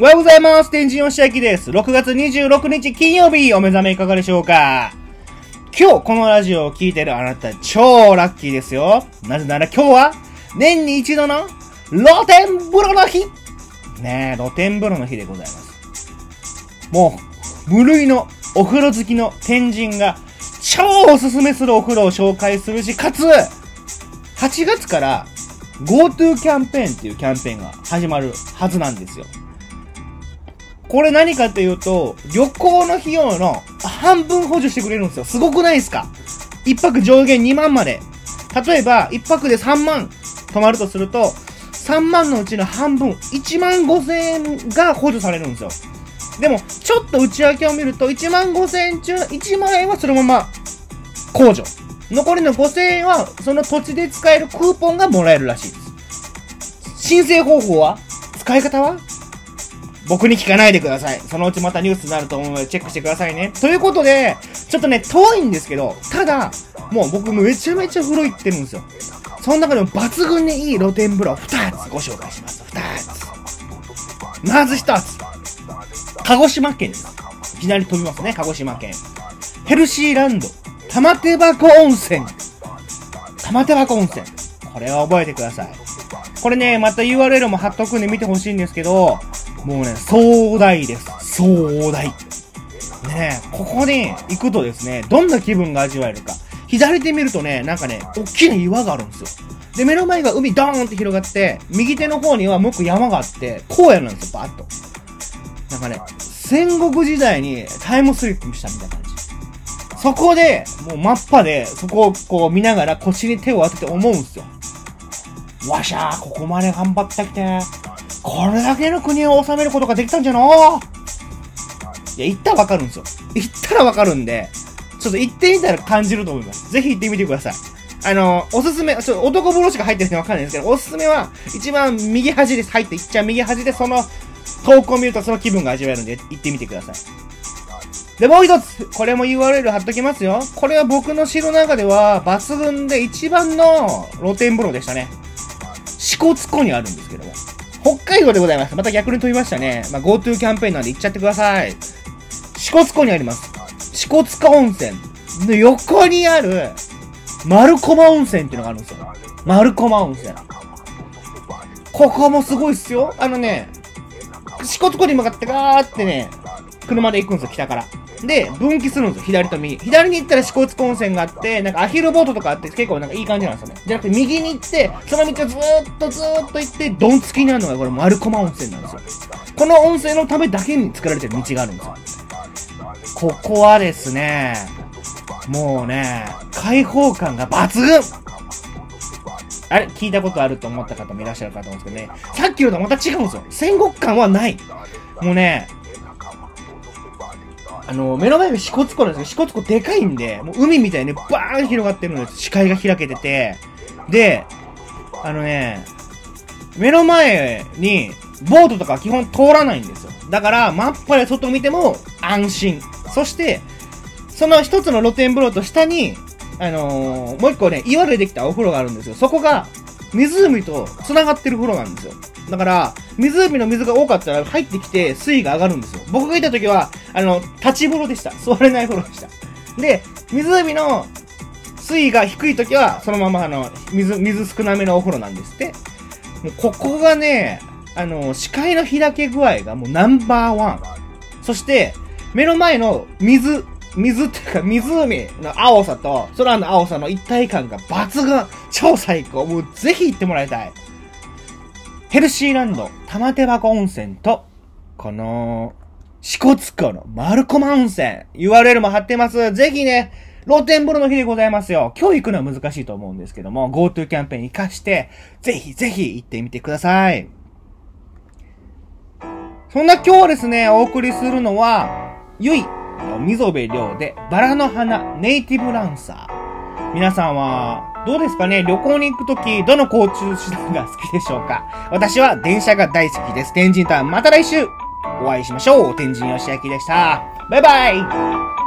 おはようございます。天神吉明です。6月26日金曜日、お目覚めいかがでしょうか今日このラジオを聴いてるあなた超ラッキーですよ。なぜなら今日は年に一度の露天風呂の日ねえ、露天風呂の日でございます。もう、無類のお風呂好きの天神が超おすすめするお風呂を紹介するし、かつ、8月から GoTo キャンペーンっていうキャンペーンが始まるはずなんですよ。これ何かっていうと、旅行の費用の半分補助してくれるんですよ。すごくないですか？一泊上限2万まで。例えば、一泊で3万泊まるとすると、3万のうちの半分、1万5千円が補助されるんですよ。でも、ちょっと内訳を見ると、1万5千円中、1万円はそのまま控除。残りの5千円は、その土地で使えるクーポンがもらえるらしいです。申請方法は？使い方は？僕に聞かないでください。そのうちまたニュースになると思うのでチェックしてくださいね。ということで、ちょっとね、遠いんですけど、ただ、もう僕めちゃめちゃ風呂行ってるんですよ。その中でも抜群にいい露天風呂2つご紹介します。2つ。まず1つ。鹿児島県です。いきなり飛びますね、鹿児島県。ヘルシーランド、玉手箱温泉。玉手箱温泉。これは覚えてください。これね、また URL も貼っとくんで見てほしいんですけど、もうね、壮大です。壮大。ねここに行くとですね、どんな気分が味わえるか。左手見るとね、なんかね、大きな岩があるんですよ。で、目の前が海ドーンって広がって、右手の方には向く山があって、荒野なんですよ、バーッと。なんかね、戦国時代にタイムスリップしたみたいな感じ。そこで、もうマッパで、そこをこう見ながら腰に手を当てて思うんすよ。わしゃー、ここまで頑張ってきて、これだけの国を治めることができたんじゃのいや、行ったらわかるんですよ。行ったらわかるんで、ちょっと行ってみたら感じると思います。ぜひ行ってみてください。あの、おすすめ、ちょっと男風呂しか入ってるんでわかんないんですけど、おすすめは、一番右端です。入っていっちゃう右端で、その、投稿を見るとその気分が味わえるんで、行ってみてください。で、もう一つ、これも URL 貼っときますよ。これは僕の城の中では、抜群で一番の露天風呂でしたね。支笏湖にあるんですけども。北海道でございます。また逆に飛びましたね。まあ、GoTo キャンペーンなんで行っちゃってください。支笏湖にあります。支笏湖温泉の横にある、丸駒温泉っていうのがあるんですよ。丸駒温泉。ここもすごいっすよ。あのね、支笏湖に向かってガーってね、車で行くんですよ、北から。で、分岐するんですよ、左と右。左に行ったら支笏湖温泉があって、なんかアヒルボートとかあって結構なんかいい感じなんですよね。じゃなくて右に行って、その道をずーっとずーっと行って、ドンつきになるのがこれ丸駒温泉なんですよ。この温泉のためだけに作られてる道があるんですよ。ここはですね、もうね、開放感が抜群あれ？聞いたことあると思った方もいらっしゃるかと思うんですけどね。さっきのとまた違うんですよ。戦国感はない。もうね、あの、目の前が支笏湖なんですけど、支笏湖でかいんで、もう海みたいにバーン広がってるんです。視界が開けてて。で、あのね、目の前に、ボートとか基本通らないんですよ。だから、マッパで外見ても安心。そして、その一つの露天風呂と下に、あのーもう一個ね、岩でできたお風呂があるんですよ。そこが、湖と繋がってる風呂なんですよ。だから、湖の水が多かったら入ってきて水位が上がるんですよ。僕がいた時は、あの、立ち風呂でした。座れない風呂でした。で、湖の水位が低い時は、そのままあの、水、水少なめのお風呂なんですって。もうここがね、あの、視界の開け具合がもうナンバーワン。そして、目の前の水、水っていうか湖の青さと空の青さの一体感が抜群超最高もうぜひ行ってもらいたいヘルシーランド玉手箱温泉と、この、支笏湖の丸駒温泉 URL も貼ってますぜひね、露天風呂の日でございますよ。今日行くのは難しいと思うんですけども、GoTo キャンペーン活かして、ぜひぜひ行ってみてください。そんな今日はですね、お送りするのは、ゆい溝部亮で、バラの花ネイティブランサー。皆さんは、どうですかね？旅行に行くとき、どの交通手段が好きでしょうか？私は電車が大好きです。天神タウン、また来週お会いしましょう。天神よしあきでした。バイバイ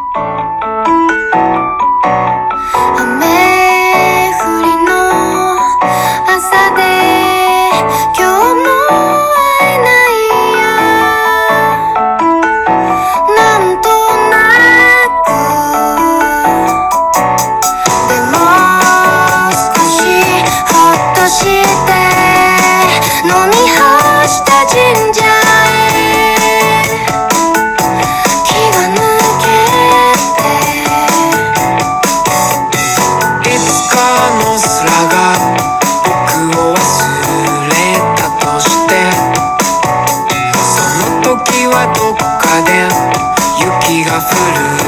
で雪が降る